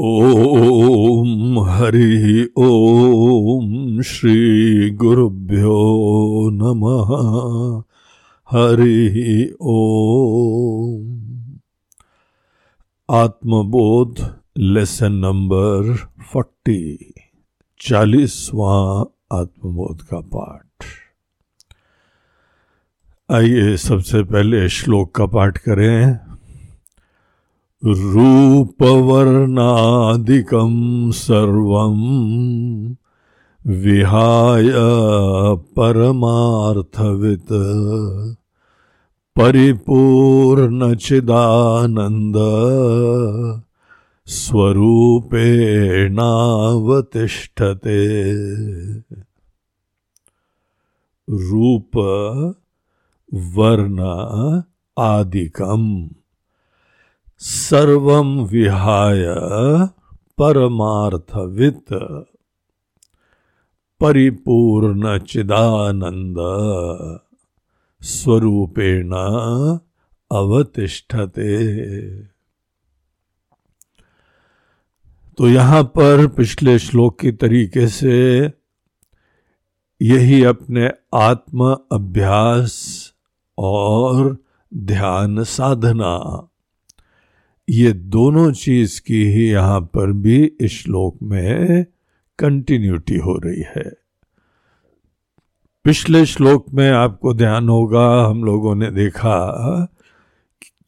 ॐ हरि ॐ श्रीगुरुभ्यो नमः। हरि ॐ। आत्मबोध lesson number forty, चालीसवा आत्मबोध का पाठ। आइए सबसे पहले श्लोक का पाठ करें। रूपवर्णादिकं सर्वं विहाय परमार्थवित्। परिपूर्णचिदानन्द स्वरूपेणावतिष्ठते। रूप वर्ण आदिकम्। सर्वम विहाय परमार्थवित। परिपूर्ण चिदानंद स्वरूपेण अवतिष्ठते। तो यहाँ पर पिछले श्लोक की तरीके से यही अपने आत्म अभ्यास और ध्यान साधना ये दोनों चीज़ की ही यहाँ पर भी इस श्लोक में कंटिन्यूटी हो रही है। पिछले श्लोक में आपको ध्यान होगा, हम लोगों ने देखा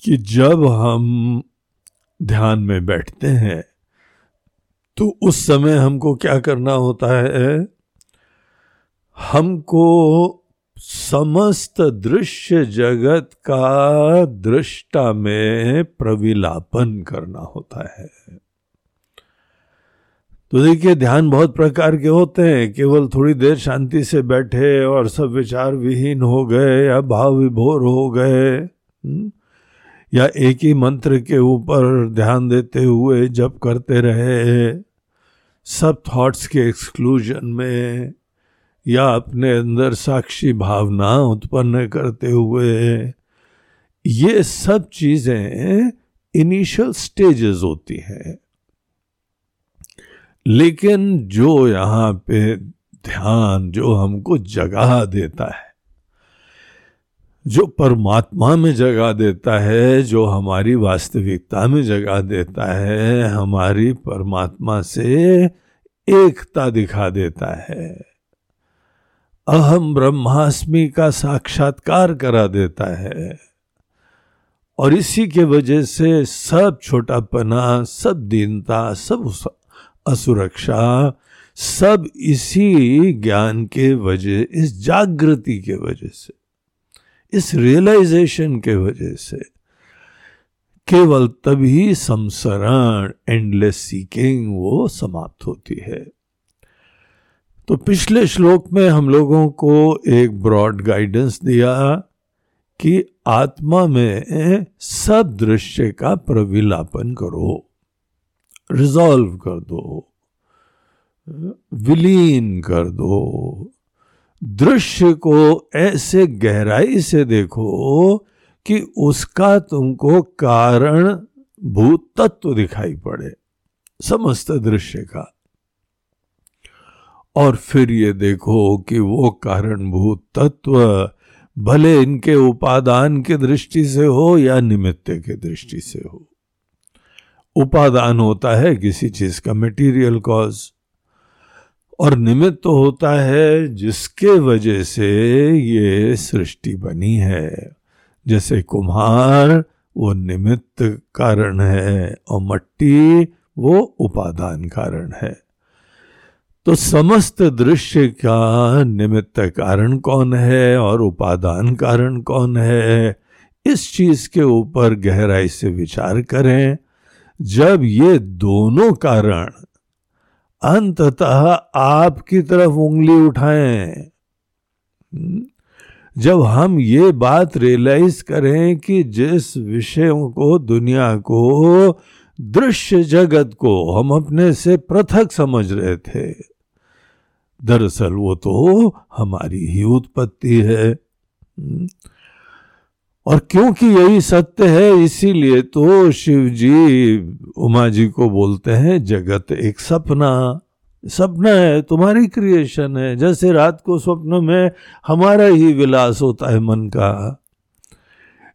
कि जब हम ध्यान में बैठते हैं तो उस समय हमको क्या करना होता है? हमको समस्त दृश्य जगत का दृष्टा में प्रविलापन करना होता है। तो देखिए ध्यान बहुत प्रकार के होते हैं। केवल थोड़ी देर शांति से बैठे और सब विचार विहीन हो गए या भाव विभोर हो गए हम्म, या एक ही मंत्र के ऊपर ध्यान देते हुए जप करते रहे सब थॉट्स के एक्सक्लूजन में या अपने अंदर साक्षी भावना उत्पन्न करते हुए, ये सब चीज़ें इनिशियल स्टेजेस होती हैं। लेकिन जो यहाँ पे ध्यान, जो हमको जगा देता है, जो परमात्मा में जगा देता है, जो हमारी वास्तविकता में जगा देता है, हमारी परमात्मा से एकता दिखा देता है। अहम ब्रह्मास्मि का साक्षात्कार करा देता है। और इसी के वजह से सब छोटापना, सब दीनता, सब असुरक्षा, सब इसी ज्ञान के वजह, इस जागृति के वजह से, इस रियलाइजेशन के वजह से, केवल तभी संसरण एंडलेस सीकिंग वो समाप्त होती है। तो पिछले श्लोक में हम लोगों को एक ब्रॉड गाइडेंस दिया कि आत्मा में सब दृश्य का प्रविलापन करो रिजॉल्व कर दो, विलीन कर दो, दृश्य को ऐसे गहराई से देखो कि उसका तुमको कारण भूत तत्व दिखाई पड़े, समस्त दृश्य का। और फिर ये देखो कि वो कारणभूत तत्व भले इनके उपादान की दृष्टि से हो या निमित्त के दृष्टि से हो। उपादान होता है किसी चीज़ का मटेरियल कॉज और निमित्त तो होता है जिसके वजह से ये सृष्टि बनी है। जैसे कुम्हार वो निमित्त कारण है और मट्टी वो उपादान कारण है। तो समस्त दृश्य का निमित्त कारण कौन है और उपादान कारण कौन है? इस चीज़ के ऊपर गहराई से विचार करें। जब ये दोनों कारण अंततः आपकी तरफ़ उंगली उठाएँ, जब हम ये बात रियलाइज़ करें कि जिस विषयों को, दुनिया को, दृश्य जगत को हम अपने से पृथक समझ रहे थे दरअसल वो तो हमारी ही उत्पत्ति है। और क्योंकि यही सत्य है, इसीलिए तो शिव जी उमा जी को बोलते हैं, जगत एक सपना। सपना है, तुम्हारी क्रिएशन है। जैसे रात को स्वप्न में हमारा ही विलास होता है मन का।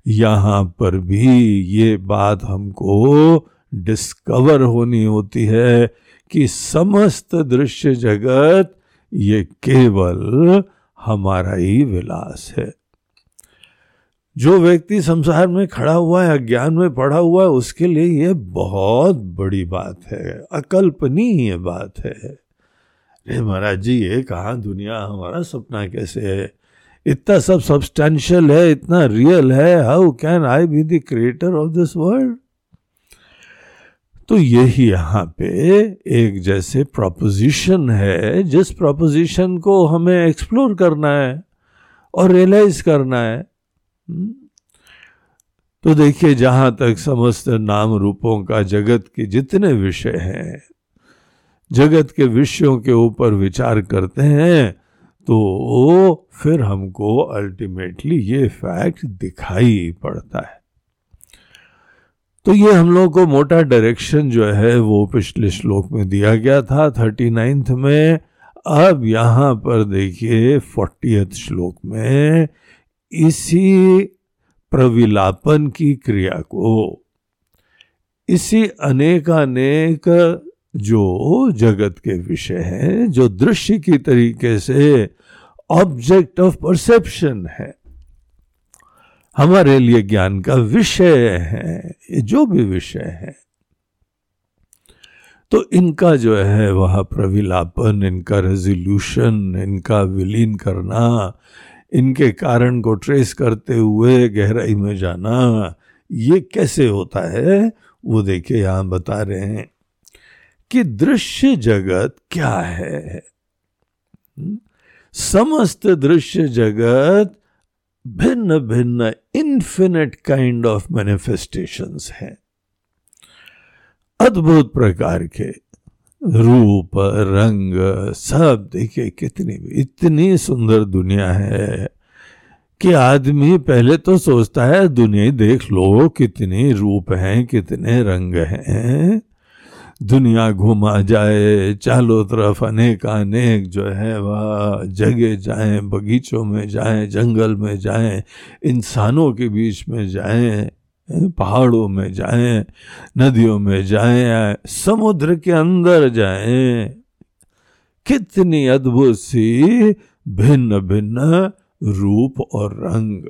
यहाँ पर भी ये बात हमको डिस्कवर होनी होती है कि समस्त दृश्य जगत ये केवल हमारा ही विलास है। जो व्यक्ति संसार में खड़ा हुआ है, अज्ञान में पड़ा हुआ है, उसके लिए यह बहुत बड़ी बात है, अकल्पनीय बात है। अरे महाराज जी, ये कहा दुनिया, हमारा सपना कैसे है? इतना सब सब्सटेंशियल है, इतना रियल है how can I be the creator of this world तो यही यहाँ पे एक जैसे प्रोपोजिशन है, जिस प्रोपोजिशन को हमें एक्सप्लोर करना है और रियलाइज़ करना है हम्म? तो देखिए, जहाँ तक समस्त नाम रूपों का जगत के जितने विषय हैं, जगत के विषयों के ऊपर विचार करते हैं तो फिर हमको अल्टीमेटली ये फैक्ट दिखाई पड़ता है तो ये हम लोग को मोटा डायरेक्शन जो है, वो पिछले श्लोक में दिया गया था। थर्टी नाइन्थ में, अब यहाँ पर देखिए फोर्टी श्लोक में, इसी प्रविलापन की क्रिया को, इसी अनेकानेक जो जगत के विषय हैं, जो दृश्य की तरीके से ऑब्जेक्ट ऑफ़ परसेप्शन है। हमारे लिए ज्ञान का विषय है जो भी विषय है। तो इनका जो है वह प्रविलापन, इनका रेजोल्यूशन इनका विलीन करना, इनके कारण को ट्रेस करते हुए गहराई में जाना, ये कैसे होता है, वो देखिए यहाँ बता रहे हैं कि दृश्य जगत क्या है। समस्त दृश्य जगत भिन्न भिन्न इन्फिनिट काइंड ऑफ़ मैनिफेस्टेशंस हैं। अद्भुत प्रकार के रूप, रंग, सब, देखिए कितनी, इतनी सुंदर दुनिया है कि आदमी पहले तो सोचता है, दुनिया देख लो, कितनी रूप हैं, कितने रंग हैं। दुनिया घुमा जाए, चारों तरफ़ अनेक अनेक जो है वह जगह जाएँ, बगीचों में जाएँ, जंगल में जाएँ, इंसानों के बीच में जाएँ, पहाड़ों में जाएँ, नदियों में जाएँ, समुद्र के अंदर जाएँ। कितनी अद्भुत सी भिन्न भिन्न रूप और रंग।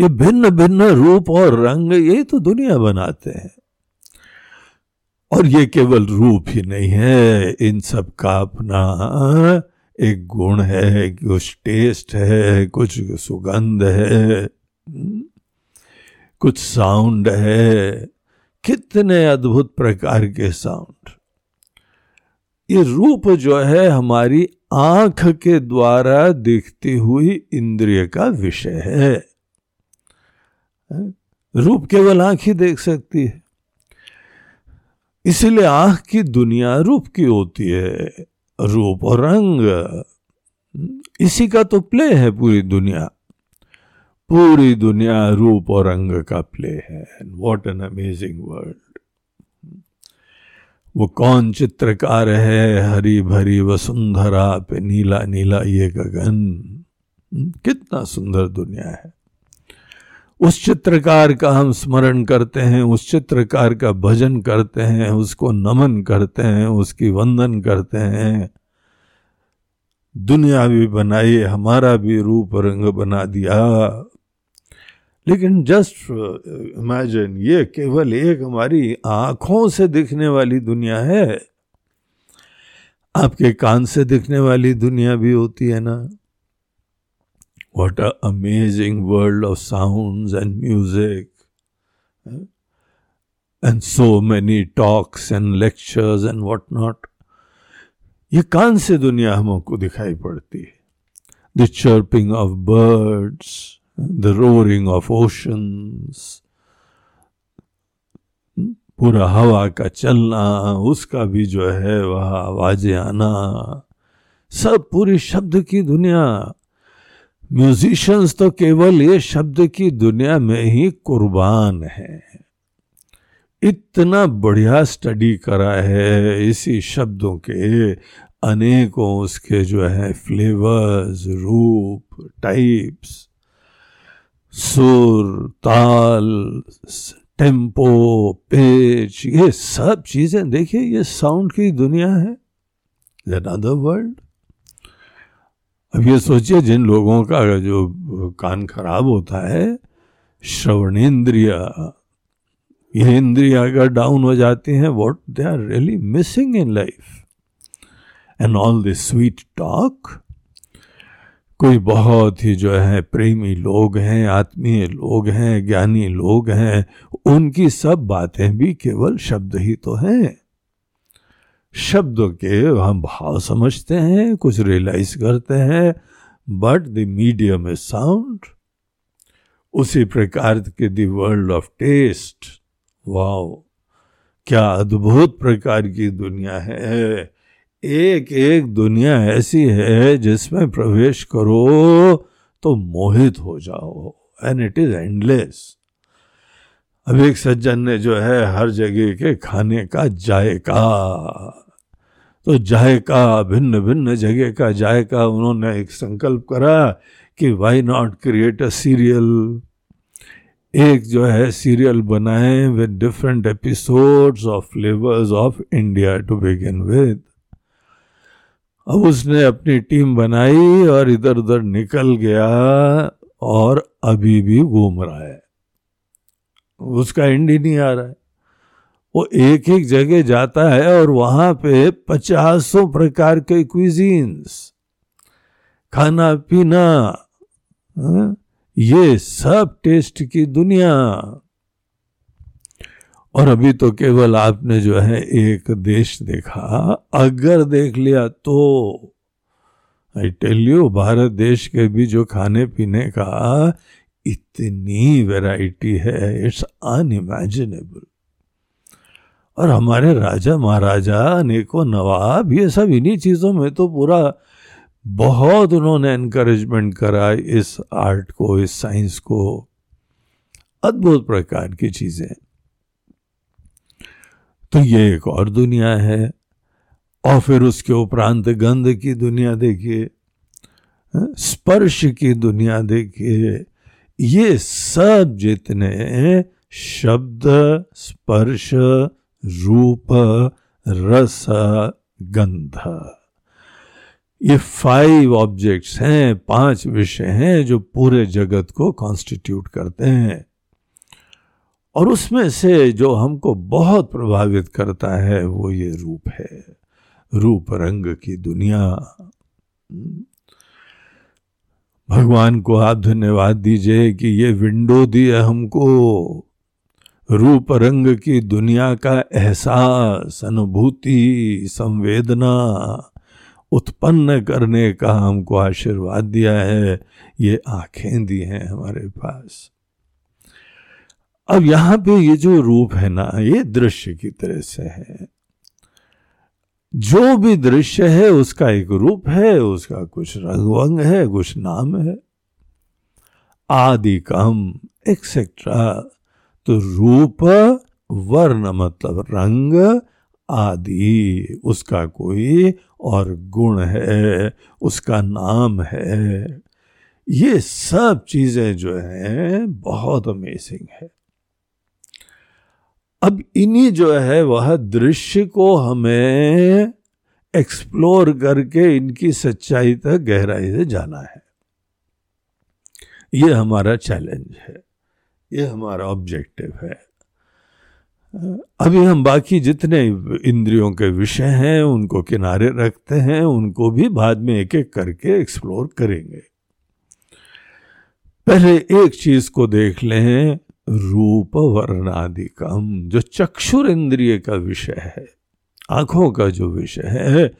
ये भिन्न भिन्न रूप और रंग ये तो दुनिया बनाते हैं। और ये केवल रूप ही नहीं है, इन सब का अपना एक गुण है, कुछ टेस्ट है, कुछ सुगंध है, कुछ साउंड है। कितने अद्भुत प्रकार के साउंड ये रूप जो है हमारी आँख के द्वारा दिखती हुई इंद्रिय का विषय है। रूप केवल आँख ही देख सकती है। इसीलिए आँख की दुनिया रूप की होती है, रूप और रंग। इसी का तो प्ले है पूरी दुनिया। पूरी दुनिया रूप और रंग का प्ले है। वॉट एन अमेजिंग वर्ल्ड वो कौन चित्रकार है, हरी भरी वसुंधरा पे नीला नीला ये गगन। कितना सुंदर दुनिया है। उस चित्रकार का हम स्मरण करते हैं, उस चित्रकार का भजन करते हैं, उसको नमन करते हैं, उसकी वंदन करते हैं। दुनिया भी बनाई, हमारा भी रूप रंग बना दिया। लेकिन जस्ट इमेजिन ये केवल एक हमारी आँखों से दिखने वाली दुनिया है। आपके कान से दिखने वाली दुनिया भी होती है ना। What a amazing world of sounds and music. And so many talks and lectures and what not ये कान से दुनिया हमको दिखाई पड़ती है। The chirping of birds the roaring of oceans पूरा हवा का चलना, उसका भी जो है वह आवाज़ें आना, सब पूरी शब्द की दुनिया। म्यूजिशियंस तो केवल ये शब्द की दुनिया में ही कुर्बान है। इतना बढ़िया स्टडी करा है इसी शब्दों के। अनेकों उसके जो है फ्लेवर्स रूप टाइप्स सुर, ताल टेंपो पेच ये सब चीज़ें, देखिए ये साउंड की दुनिया है। अदर वर्ल्ड अब ये सोचिए, जिन लोगों का जो कान खराब होता है श्रवणेन्द्रिय ये इंद्रिया अगर डाउन हो जाती हैं what they are really missing in life and all this sweet talk कोई बहुत ही जो है, प्रेमी लोग हैं, आत्मीय लोग हैं, ज्ञानी लोग हैं, उनकी सब बातें भी केवल शब्द ही तो हैं। शब्दों के हम भाव समझते हैं, कुछ रियलाइज़ करते हैं but the medium is sound उसी प्रकार के the world of taste wow क्या अद्भुत प्रकार की दुनिया है। एक एक दुनिया ऐसी है जिसमें प्रवेश करो तो मोहित हो जाओ। एंड इट इज़ एंडलेस अब एक सज्जन ने जो है हर जगह के खाने का जायका तो जायका भिन्न भिन्न जगह का जायका उन्होंने एक संकल्प करा कि why not create a serial एक जो है सीरियल बनाए with different episodes of flavours of India to begin with अब उसने अपनी टीम बनाई और इधर उधर निकल गया और अभी भी घूम रहा है। उसका एंड ही नहीं आ रहा है वो एक एक जगह जाता है और वहाँ पे पचासों प्रकार के क्विजीन्स खाना पीना हा? ये सब टेस्ट की दुनिया और अभी तो केवल आपने जो है एक देश देखा, अगर देख लिया तो आई टेल यू भारत देश के भी जो खाने पीने का इतनी वैरायटी है इट्स अनइमेजिनेबल और हमारे राजा महाराजा अनेकों नवाब ये सब इन्हीं चीज़ों में तो पूरा बहुत उन्होंने एनकरेजमेंट करा इस आर्ट को इस साइंस को। अद्भुत प्रकार की चीज़ें। तो ये एक और दुनिया है और फिर उसके उपरांत गंध की दुनिया देखिए हाँ, स्पर्श की दुनिया देखिए। ये सब जितने शब्द, स्पर्श, रूप, रस, गंध, ये फाइव ऑब्जेक्ट्स हैं, पाँच विषय हैं जो पूरे जगत को कॉन्स्टिट्यूट करते हैं। और उसमें से जो हमको बहुत प्रभावित करता है वो ये रूप है। रूप रंग की दुनिया। भगवान को आप धन्यवाद दीजिए कि ये विंडो दी है हमको। रूप रंग की दुनिया का एहसास, अनुभूति, संवेदना उत्पन्न करने का हमको आशीर्वाद दिया है। ये आँखें दी हैं हमारे पास। अब यहाँ पे ये जो रूप है ना, ये दृश्य की तरह से है। जो भी दृश्य है, उसका एक रूप है, उसका कुछ रंग वंग है, कुछ नाम है। आदि कम एक्सेट्रा तो रूप, वर्ण मतलब रंग, आदि, उसका कोई और गुण है, उसका नाम है। ये सब चीज़ें जो हैं, बहुत अमेजिंग है। अब इन्हीं जो है, वह दृश्य को हमें एक्सप्लोर करके इनकी सच्चाई तक गहराई से जाना है। ये हमारा चैलेंज है। ये हमारा ऑब्जेक्टिव है। अभी हम बाकी जितने इंद्रियों के विषय हैं, उनको किनारे रखते हैं, उनको भी बाद में एक एक करके एक्सप्लोर करेंगे। पहले एक चीज़ को देख लें रूप वर्णादिकम जो चक्षुर इंद्रिय का विषय है आँखों का जो विषय है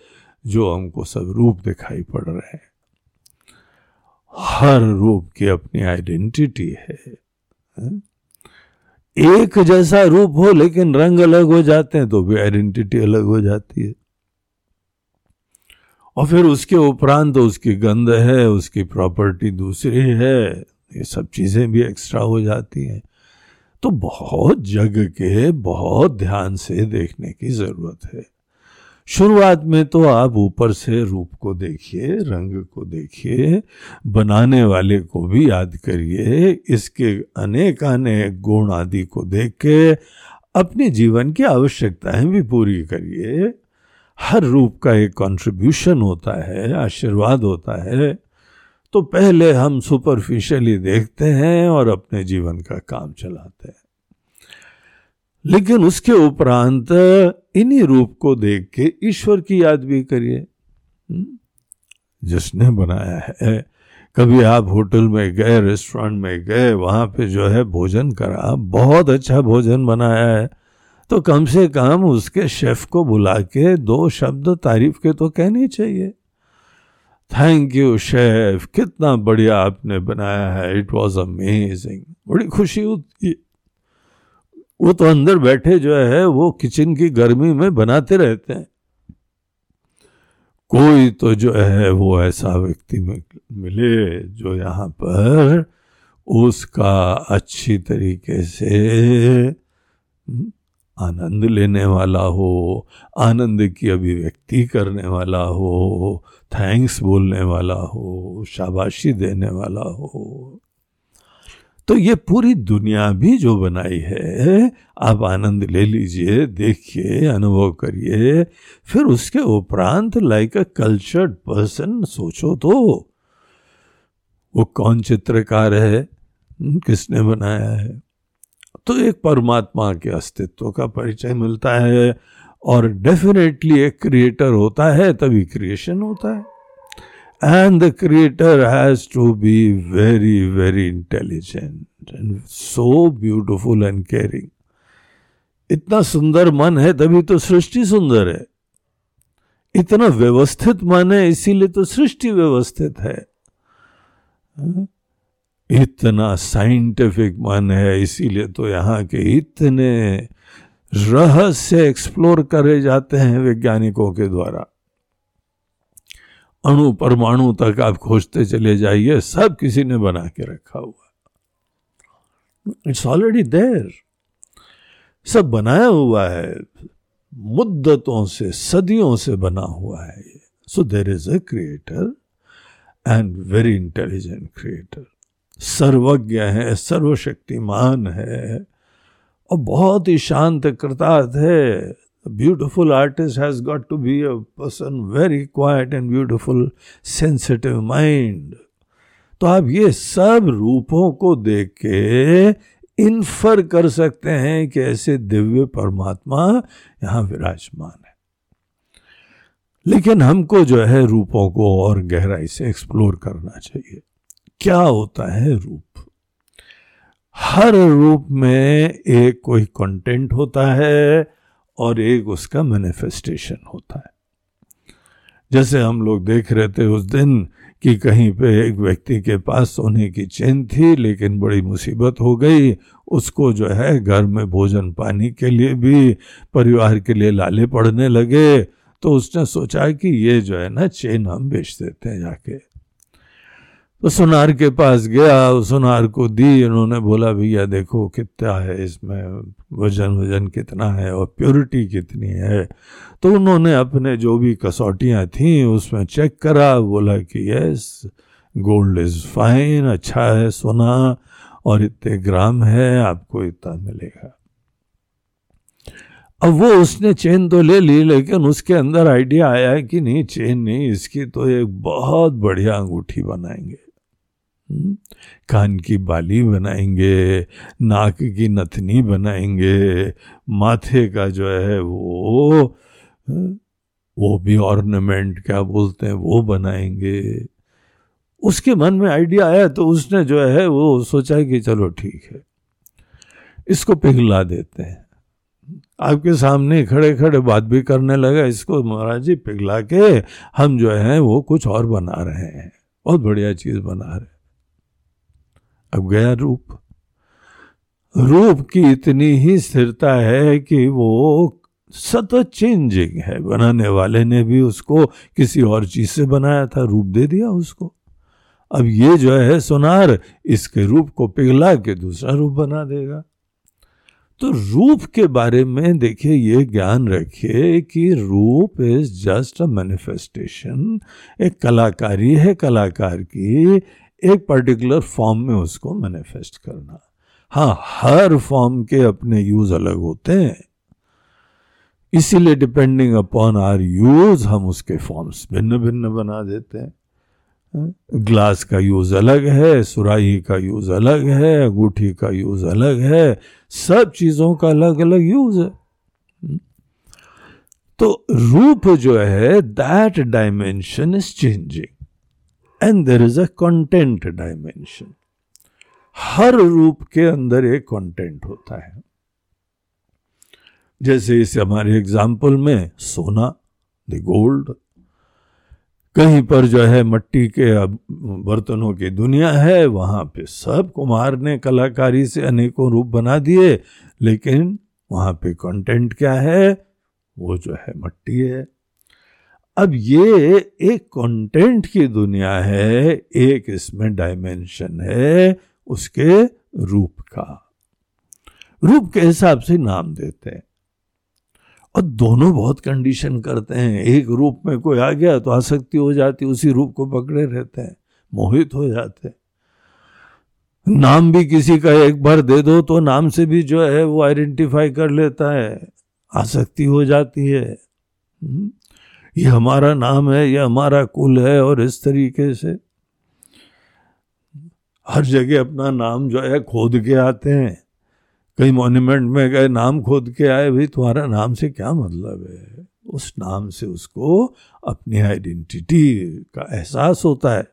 जो हमको सब रूप दिखाई पड़ रहे हैं। हर रूप की अपनी आइडेंटिटी है, है? एक जैसा रूप हो लेकिन रंग अलग हो जाते हैं तो भी आइडेंटिटी अलग हो जाती है। और फिर उसके उपरांत तो उसकी गंध है उसकी प्रॉपर्टी दूसरी है ये सब चीज़ें भी एक्स्ट्रा हो जाती हैं। तो बहुत जग के, बहुत ध्यान से देखने की ज़रूरत है। शुरुआत में तो आप ऊपर से रूप को देखिए, रंग को देखिए, बनाने वाले को भी याद करिए, इसके अनेक अनेक गुण आदि को देख के अपने जीवन की आवश्यकताएँ भी पूरी करिए। हर रूप का एक कंट्रीब्यूशन होता है, आशीर्वाद होता है। तो पहले हम सुपरफिशियली देखते हैं और अपने जीवन का काम चलाते हैं। लेकिन उसके उपरांत इन्हीं रूप को देख के ईश्वर की याद भी करिए। हम्म? जिसने बनाया है। कभी आप होटल में गए, रेस्टोरेंट में गए, वहाँ पे जो है भोजन करा। बहुत अच्छा भोजन बनाया है। तो कम से कम उसके शेफ को बुला के दो शब्द तारीफ़ के तो कहने चाहिए। थैंक यू शेफ कितना बढ़िया आपने बनाया है। इट वॉज़ अमेजिंग बड़ी खुशी होती वो तो अंदर बैठे जो है, वो किचन की गर्मी में बनाते रहते हैं। कोई तो जो है, वो ऐसा व्यक्ति मिले जो यहाँ पर उसका अच्छी तरीके से आनंद लेने वाला हो, आनंद की अभिव्यक्ति करने वाला हो थैंक्स बोलने वाला हो, शाबाशी देने वाला हो। तो ये पूरी दुनिया भी जो बनाई है, आप आनंद ले लीजिए, देखिए, अनुभव करिए, फिर उसके उपरांत लाइक अ कल्चर्ड पर्सन सोचो तो। वो कौन चित्रकार है? किसने बनाया है? तो एक परमात्मा के अस्तित्व का परिचय मिलता है और डेफिनेटली एक क्रिएटर होता है, तभी क्रिएशन होता है। And the creator has to be very very intelligent and so beautiful and caring इतना सुंदर मन है, तभी तो सृष्टि सुंदर है। इतना व्यवस्थित मन है, इसीलिए तो सृष्टि व्यवस्थित है? इतना साइंटिफिक मन है, इसीलिए तो यहाँ के इतने रहस्य एक्सप्लोर करे जाते हैं वैज्ञानिकों के द्वारा। अणु परमाणु तक आप खोजते चले जाइए, सब किसी ने बना के रखा हुआ। इट्स ऑलरेडी देर सब बनाया हुआ है, मुद्दतों से, सदियों से बना हुआ है so there is a creator and very intelligent creator सर्वज्ञ है, सर्वशक्तिमान है और बहुत ही शांत कृतार्थ है। Beautiful artist has got to be a person very quiet and beautiful sensitive mind तो आप ये सब रूपों को देख के इन्फर कर सकते हैं कि ऐसे दिव्य परमात्मा यहाँ विराजमान है। लेकिन हमको जो है रूपों को और गहराई से एक्सप्लोर करना चाहिए। क्या होता है रूप? हर रूप में एक कोई कंटेंट होता है और एक उसका मैनिफेस्टेशन होता है। जैसे हम लोग देख रहे थे उस दिन कि कहीं पे एक व्यक्ति के पास सोने की चेन थी, लेकिन बड़ी मुसीबत हो गई। उसको जो है घर में भोजन पानी के लिए भी, परिवार के लिए लाले पड़ने लगे। तो उसने सोचा कि ये जो है ना, चेन हम बेच देते हैं जाके। तो सुनार के पास गया सुनार को दी, उन्होंने बोला, भैया, देखो कितना है इसमें, वज़न वज़न कितना है और प्योरिटी कितनी है तो उन्होंने अपने जो भी कसौटियाँ थी, उसमें चेक करा, बोला कि, यस गोल्ड इज़ फाइन अच्छा है सोना, और इतने ग्राम है, आपको इतना मिलेगा अब वो उसने चेन तो ले ली, लेकिन उसके अंदर आइडिया आया कि नहीं चेन नहीं, इसकी तो एक बहुत बढ़िया अंगूठी बनाएँगे? कान की बाली बनाएँगे, नाक की नथनी बनाएँगे, माथे का जो है वो वो भी ऑर्नामेंट क्या बोलते हैं, वो बनाएँगे। उसके मन में आइडिया आया तो उसने जो है वो सोचा कि चलो ठीक है, इसको पिघला देते हैं। आपके सामने खड़े खड़े बात भी करने लगा, इसको महाराज जी पिघला के हम जो है वो कुछ और बना रहे हैं, बहुत बढ़िया चीज़ बना रहे हैं। अब गया रूप। रूप की इतनी ही स्थिरता है कि वो सतत चेंजिंग है। बनाने वाले ने भी उसको किसी और चीज़ से बनाया था, रूप दे दिया उसको। अब ये जो है सोनार, इसके रूप को पिघला के दूसरा रूप बना देगा। तो रूप के बारे में देखिए, ये ज्ञान रखिए कि रूप इज़ जस्ट अ मैनिफेस्टेशन एक कलाकारी है, कलाकार की एक पर्टिकुलर फॉर्म में उसको मैनिफेस्ट करना। हाँ हर फॉर्म के अपने यूज़ अलग होते हैं। इसीलिए डिपेंडिंग अपॉन आर यूज़ हम उसके फॉर्म्स भिन्न भिन्न बना देते हैं। ग्लास का यूज़ अलग है, सुराही का यूज़ अलग है, अंगूठी का यूज़ अलग है, सब चीज़ों का अलग अलग यूज़ है तो रूप जो है that dimension is changing and there is a content dimension हर रूप के अंदर एक कंटेंट होता है। जैसे इस हमारे एग्ज़ाम्पल में सोना द गोल्ड कहीं पर जो है मट्टी के बर्तनों की दुनिया है, वहाँ पे सब कुमार ने कलाकारी से अनेकों रूप बना दिए, लेकिन वहाँ पे कंटेंट क्या है? वो जो है मट्टी है। अब ये एक कंटेंट की दुनिया है एक इसमें डायमेंशन है उसके रूप का। रूप के हिसाब से नाम देते हैं। और दोनों बहुत कंडीशन करते हैं। एक रूप में कोई आ गया तो आसक्ति हो जाती उसी रूप को पकड़े रहते हैं मोहित हो जाते हैं। नाम भी किसी का एक बार दे दो तो नाम से भी जो है वो आइडेंटिफाई कर लेता है आसक्ति हो जाती है। हम्म, ये हमारा नाम है, ये हमारा कुल है और इस तरीके से हर जगह अपना नाम जो है खोद के आते हैं। कई मॉन्यूमेंट में गए, नाम खोद के आए, भाई तुम्हारा नाम से क्या मतलब है? उस नाम से उसको अपनी आइडेंटिटी का एहसास होता है।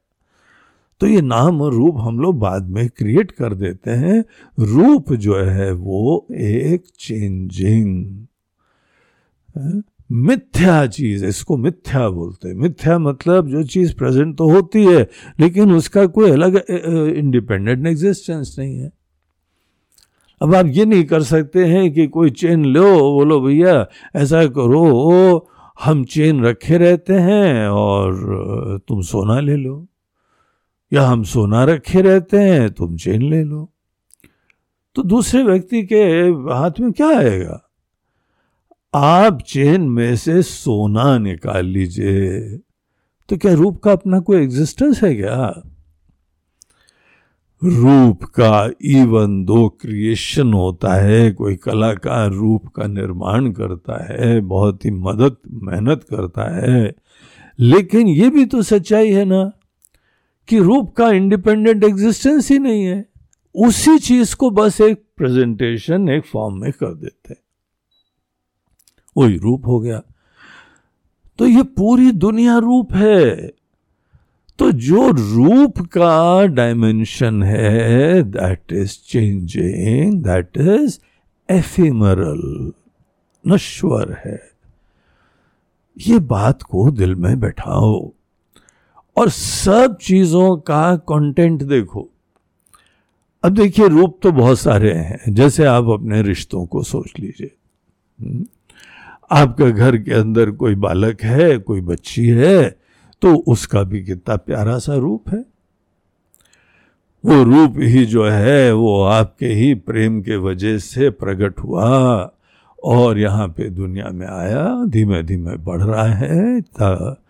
तो ये नाम और रूप हम लोग बाद में क्रिएट कर देते हैं। रूप जो है वो एक चेंजिंग मिथ्या चीज़, इसको मिथ्या बोलते हैं। मिथ्या मतलब जो चीज़ प्रेजेंट तो होती है, लेकिन उसका कोई अलग इंडिपेंडेंट एग्जिस्टेंस नहीं है। अब आप ये नहीं कर सकते हैं कि कोई चेन लो, बोलो, भैया, ऐसा करो, हम चेन रखे रहते हैं और तुम सोना ले लो, या हम सोना रखे रहते हैं, तुम चेन ले लो। तो दूसरे व्यक्ति के हाथ में क्या आएगा? आप चेन में से सोना निकाल लीजिए। तो क्या रूप का अपना कोई एग्जिस्टेंस है क्या? रूप का इवन दो क्रिएशन होता है, कोई कलाकार रूप का निर्माण करता है, बहुत ही मदद, मेहनत करता है। लेकिन ये भी तो सच्चाई है ना, कि रूप का इंडिपेंडेंट एग्जिस्टेंस ही नहीं है। उसी चीज़ को बस एक प्रेजेंटेशन एक फॉर्म में कर देते वही रूप हो गया। तो ये पूरी दुनिया रूप है। तो जो रूप का डायमेंशन है that is changing that is ephemeral नश्वर है। ये बात को दिल में बैठाओ और सब चीज़ों का कंटेंट देखो। अब देखिए रूप तो बहुत सारे हैं, जैसे आप अपने रिश्तों को सोच लीजिए। हम्म? आपका घर के अंदर कोई बालक है कोई बच्ची है तो उसका भी कितना प्यारा सा रूप है। वो रूप ही जो है वो आपके ही प्रेम के वजह से प्रकट हुआ और यहाँ पे दुनिया में आया धीमे धीमे बढ़ रहा है ता,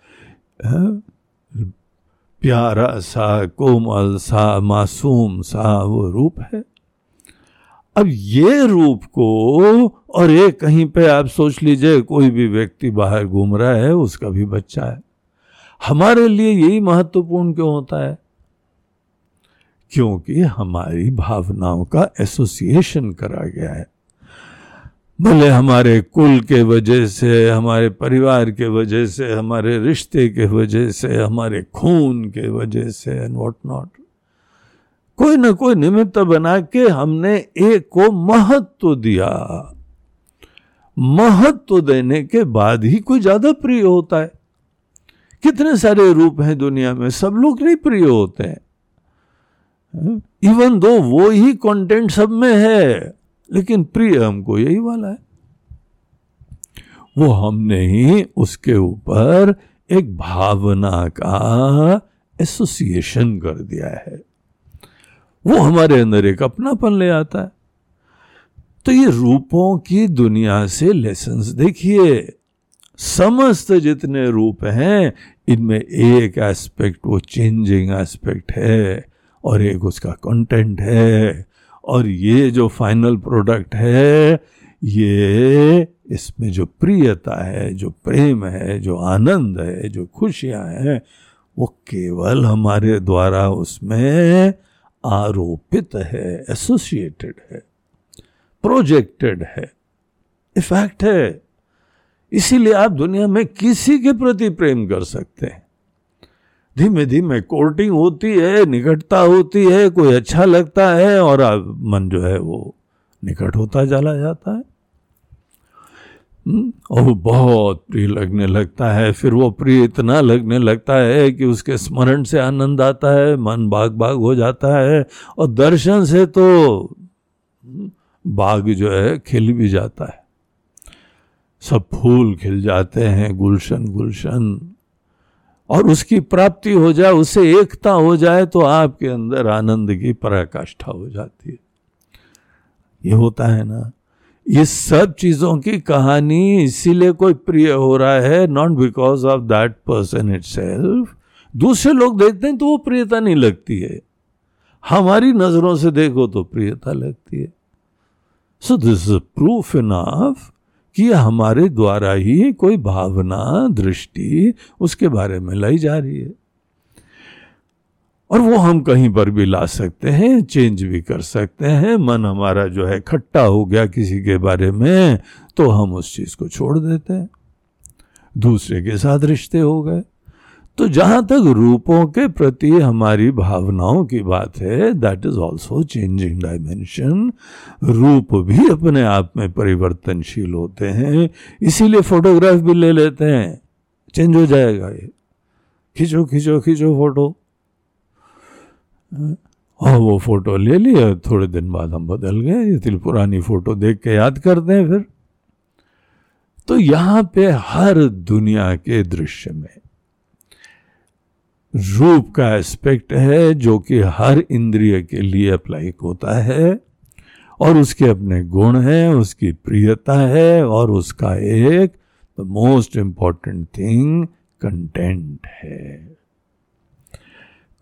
प्यारा सा कोमल सा मासूम सा वो रूप है। अब ये रूप को और ये कहीं पे आप सोच लीजिए, कोई भी व्यक्ति बाहर घूम रहा है, उसका भी बच्चा है। हमारे लिए यही महत्वपूर्ण क्यों होता है? क्योंकि हमारी भावनाओं का एसोसिएशन करा गया है। भले हमारे कुल के वजह से, हमारे परिवार के वजह से, हमारे रिश्ते के वजह से, हमारे खून के वजह से एंड वॉट नॉट कोई ना कोई निमित्त बना के हमने एक को महत्व दिया। महत्व देने के बाद ही कोई ज़्यादा प्रिय होता है। कितने सारे रूप हैं दुनिया में, सब लोग नहीं प्रिय होते हैं। इवन दो वो ही कंटेंट सब में है, लेकिन प्रिय हमको यही वाला है। वो हमने ही उसके ऊपर एक भावना का एसोसिएशन कर दिया है। वो हमारे अंदर एक अपनापन ले आता है। तो ये रूपों की दुनिया से लेसन्स देखिए, समस्त जितने रूप हैं, इनमें एक एस्पेक्ट वो चेंजिंग एस्पेक्ट है, और एक उसका कंटेंट है, और ये जो फाइनल प्रोडक्ट है, ये इसमें जो प्रियता है, जो प्रेम है, जो आनंद है, जो खुशियाँ हैं, वो केवल हमारे द्वारा उसमें आरोपित है एसोसिएटेड है प्रोजेक्टेड है। इफ़ेक्ट है, इसीलिए आप दुनिया में किसी के प्रति प्रेम कर सकते हैं। धीमे धीमे कोर्टिंग होती है, निकटता होती है, कोई अच्छा लगता है और मन जो है वो निकट होता चला जाता है। और वो बहुत प्रिय लगने लगता है। फिर वो प्रिय इतना लगने लगता है कि उसके स्मरण से आनंद आता है मन बाग बाग हो जाता है और दर्शन से तो हम्म, बाग जो है खिल भी जाता है। सब फूल खिल जाते हैं गुलशन गुलशन। और उसकी प्राप्ति हो जाए उससे एकता हो जाए तो आपके अंदर आनंद की पराकाष्ठा हो जाती है। ये होता है ना ये सब चीज़ों की कहानी इसीलिए कोई प्रिय हो रहा है not because of that person it दूसरे लोग देखते हैं तो वो प्रियता नहीं लगती है। हमारी नज़रों से देखो तो प्रियता लगती है। So this is proof enough कि हमारे द्वारा ही कोई भावना, दृष्टि उसके बारे में लाई जा रही है। और वो हम कहीं पर भी ला सकते हैं चेंज भी कर सकते हैं। मन हमारा जो है खट्टा हो गया किसी के बारे में तो हम उस चीज़ को छोड़ देते हैं। दूसरे के साथ रिश्ते हो गए। तो जहाँ तक रूपों के प्रति हमारी भावनाओं की बात है that is also changing dimension रूप भी अपने आप में परिवर्तनशील होते हैं, इसीलिए फोटोग्राफ भी ले लेते हैं। चेंज हो जाएगा ये। खींचो खींचो खींचो फ़ोटो और वो फ़ोटो ले लिया। थोड़े दिन बाद हम बदल गए। इतनी पुरानी फ़ोटो देख के याद करते हैं फिर। तो यहाँ पे हर दुनिया के दृश्य में रूप का एस्पेक्ट है जो कि हर इंद्रिय के लिए अप्लाई होता है और उसके अपने गुण हैं, उसकी प्रियता है और उसका एक the most important thing content है।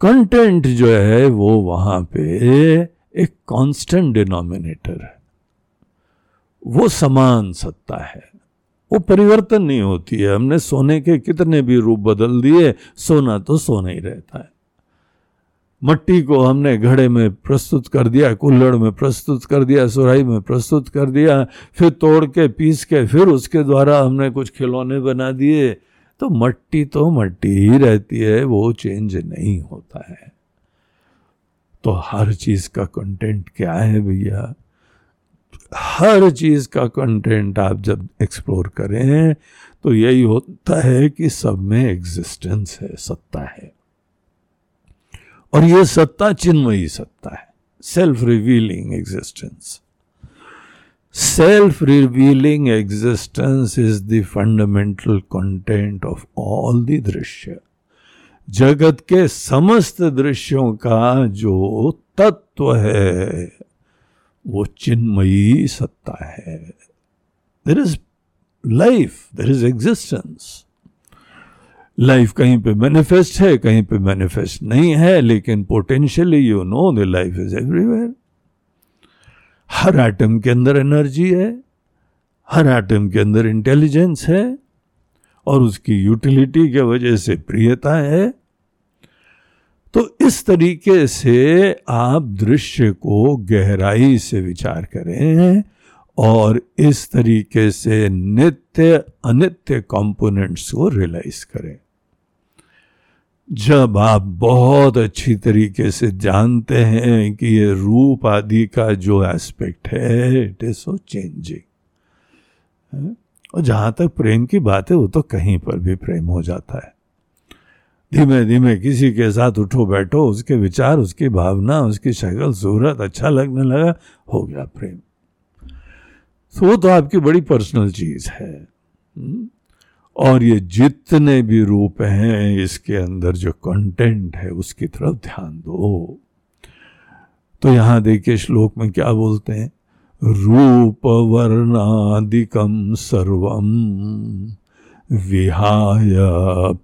कंटेंट जो है वो वहाँ पे एक कांस्टेंट डिनोमिनेटर है। वो समान सत्ता है। वो परिवर्तन नहीं होती है। हमने सोने के कितने भी रूप बदल दिए, सोना तो सोना ही रहता है। मट्टी को हमने घड़े में प्रस्तुत कर दिया कुल्लड़ में प्रस्तुत कर दिया सुराई में प्रस्तुत कर दिया, फिर तोड़ के, पीस के, फिर उसके द्वारा हमने कुछ खिलौने बना दिए। तो मट्टी तो मट्टी ही रहती है, वो चेंज नहीं होता है। तो हर चीज़ का कंटेंट क्या है भैया? हर चीज़ का कंटेंट आप जब एक्सप्लोर करें तो यही होता है कि सब में एग्जिस्टेंस है, सत्ता है। और ये सत्ता चिन्मयी सत्ता है self revealing existence self revealing existence is the fundamental content of all the दृश्य जगत के समस्त दृश्यों का जो तत्व है वो चिन्मयी सत्ता है there is life there is existence life कहीं पे मैनिफेस्ट है कहीं पे मैनिफेस्ट नहीं है लेकिन potentially you know the life is everywhere her atom के अंदर एनर्जी है, हर एटम के अंदर इंटेलिजेंस है, और उसकी यूटिलिटी के वजह से प्रियता है। तो इस तरीके से आप दृश्य को गहराई से विचार करें, और इस तरीके से नित्य अनित्य कंपोनेंट्स को रियलाइज़ करें। जब आप बहुत अच्छी तरीके से जानते हैं कि ये रूप आदि का जो एस्पेक्ट है इट इज़ सो चेंजिंग और जहाँ तक प्रेम की बात है, वो तो कहीं पर भी प्रेम हो जाता है। धीमे धीमे किसी के साथ उठो बैठो, उसके विचार, उसकी भावना, उसकी शक्ल, सूरत अच्छा लगने लगा, हो गया प्रेम। तो वो तो आपकी बड़ी पर्सनल चीज़ है। हम्म? और ये जितने भी रूप हैं, इसके अंदर जो कंटेंट है, उसकी तरफ़ ध्यान दो। तो यहाँ देखिए श्लोक में क्या बोलते हैं? रूप वर्णादिकम सर्वम विहाय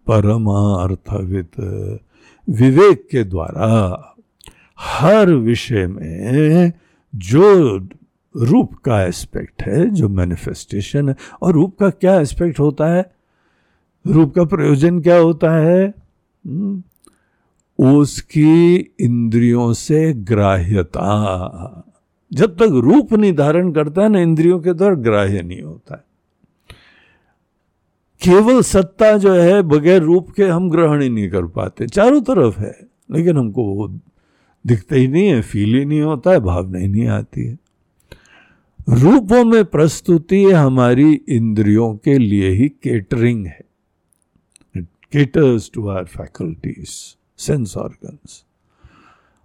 परमार्थवित। विवेक के द्वारा हर विषय में जो रूप का एस्पेक्ट है, जो मैनिफेस्टेशन है, और रूप का क्या एस्पेक्ट होता है? रूप का प्रयोजन क्या होता है? हम्म, उसकी इंद्रियों से ग्राह्यता। जब तक रूप नहीं धारण करता है ना इंद्रियों के द्वारा ग्राह्य नहीं होता है। केवल सत्ता जो है बगैर रूप के हम ग्रहण ही नहीं कर पाते। चारों तरफ़ है लेकिन हमको वो दिखता ही नहीं है फील ही नहीं होता है भावना ही नहीं आती है। रूपों में प्रस्तुति हमारी इंद्रियों के लिए ही केटरिंग है। Caters to our faculties sense organs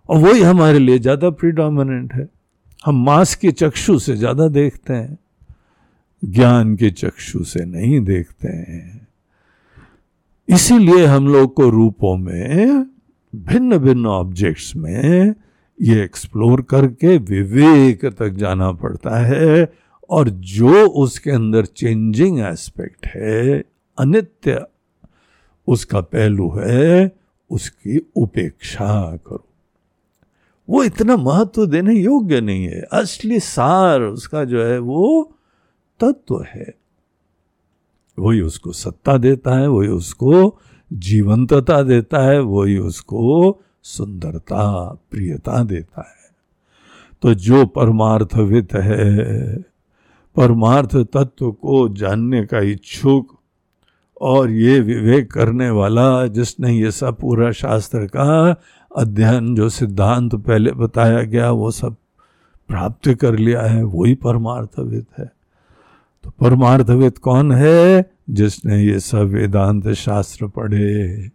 और वही हमारे लिए ज़्यादा प्रीडोमिनेंट है। हम मांस के चक्षु से ज़्यादा देखते हैं, ज्ञान के चक्षु से नहीं देखते हैं। इसीलिए हम लोग को रूपों में भिन्न भिन्न ऑब्जेक्ट्स में ये एक्सप्लोर करके विवेक तक जाना पड़ता है। और जो उसके अंदर चेंजिंग एस्पेक्ट है, अनित्य उसका पहलू है उसकी उपेक्षा करो। वो इतना महत्व देने योग्य नहीं है। असली सार उसका जो है वो तत्व है। वही उसको सत्ता देता है, वही उसको जीवंतता देता है, वही उसको सुंदरता, प्रियता देता है। तो जो परमार्थवित है, परमार्थ तत्व को जानने का इच्छुक और ये विवेक करने वाला जिसने ये सब पूरा शास्त्र का अध्ययन जो सिद्धांत पहले बताया गया वो सब प्राप्त कर लिया है वही परमार्थविद है। तो परमार्थविद कौन है? जिसने ये सब वेदांत शास्त्र पढ़े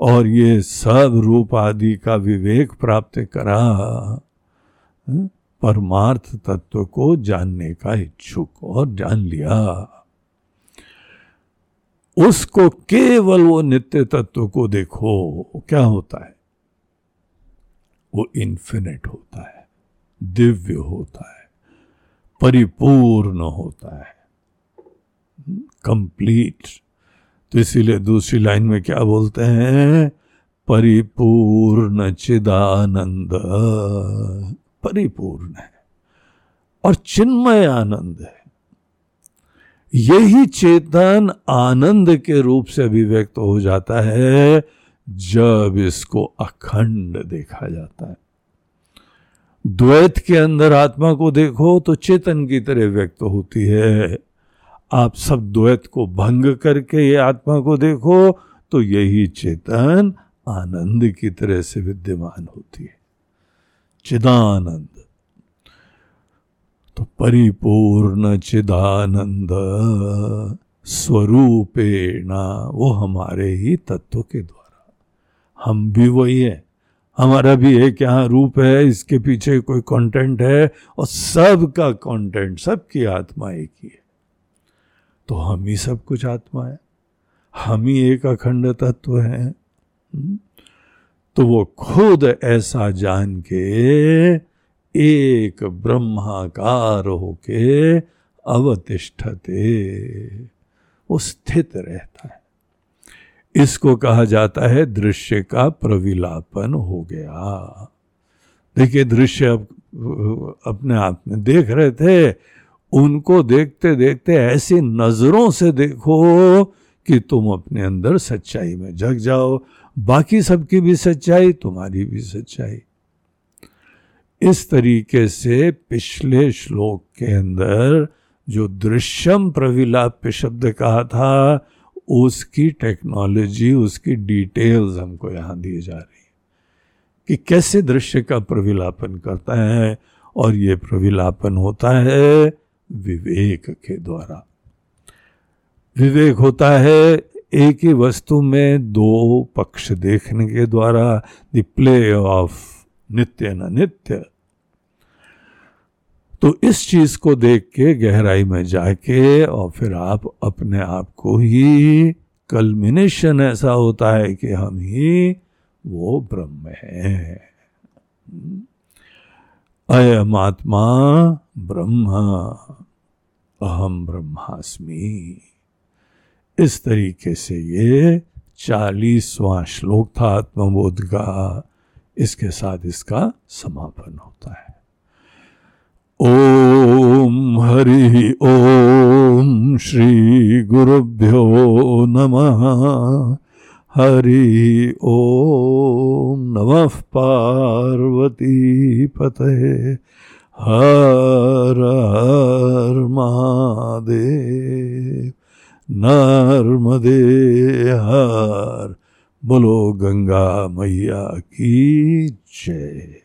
और ये सब रूप आदि का विवेक प्राप्त करा हाँ, परमार्थ तत्व को जानने का इच्छुक और जान लिया। उसको केवल वो नित्य तत्व को देखो, क्या होता है? वो इन्फिनिट होता है, दिव्य होता है, परिपूर्ण होता है। कंप्लीट तो इसीलिए दूसरी लाइन में क्या बोलते हैं? परिपूर्ण चिदानंद। परिपूर्ण है। और चिन्मय आनंद है। यही चेतन आनंद के रूप से अभिव्यक्त हो जाता है जब इसको अखंड देखा जाता है। द्वैत के अंदर आत्मा को देखो तो चेतन की तरह व्यक्त होती है। आप सब द्वैत को भंग करके ये आत्मा को देखो तो यही चेतन आनंद की तरह से विद्यमान होती है। चिदानंद। तो परिपूर्ण चिदानंद स्वरूपेणा वो हमारे ही तत्व के द्वारा। हम भी वही है। हमारा भी एक यहाँ रूप है, इसके पीछे कोई कंटेंट है, और सबका कंटेंट सबकी आत्मा एक ही है। तो हम ही सब कुछ आत्मा है। हम ही एक अखंड तत्व है। हम्म? तो वो खुद ऐसा जान के एक ब्रह्माकार होके अवतिष्ठते। वो स्थित रहता है। इसको कहा जाता है दृश्य का प्रविलापन हो गया। देखिए, दृश्य अब, अपने आप में देख रहे थे, उनको देखते देखते ऐसी नज़रों से देखो कि तुम अपने अंदर सच्चाई में जग जाओ। बाकी सबकी भी सच्चाई, तुम्हारी भी सच्चाई। इस तरीके से पिछले श्लोक के अंदर जो दृश्यम प्रविलाप्य शब्द कहा था, उसकी टेक्नोलॉजी उसकी डिटेल्स हमको यहाँ दिए जा रही है कि कैसे दृश्य का प्रविलापन करता है और ये प्रविलापन होता है विवेक के द्वारा। विवेक होता है एक ही वस्तु में दो पक्ष देखने के द्वारा द प्ले ऑफ़ नित्य न नित्य। तो इस चीज़ को देख के गहराई में जाके और फिर आप अपने आप को ही कल्मिनेशन ऐसा होता है कि हम ही वो ब्रह्म है। अयम आत्मा ब्रह्म, अहम ब्रह्मास्मि। इस तरीके से ये चालीसवां श्लोक था आत्मबोध का। इसके साथ इसका समापन होता है। ओम हरि ओम श्री गुरुभ्यो नमः। हरि ओम नमः पार्वती पते हर हर महादेव। नर्मदे हर। बोलो गंगा मैया की जय।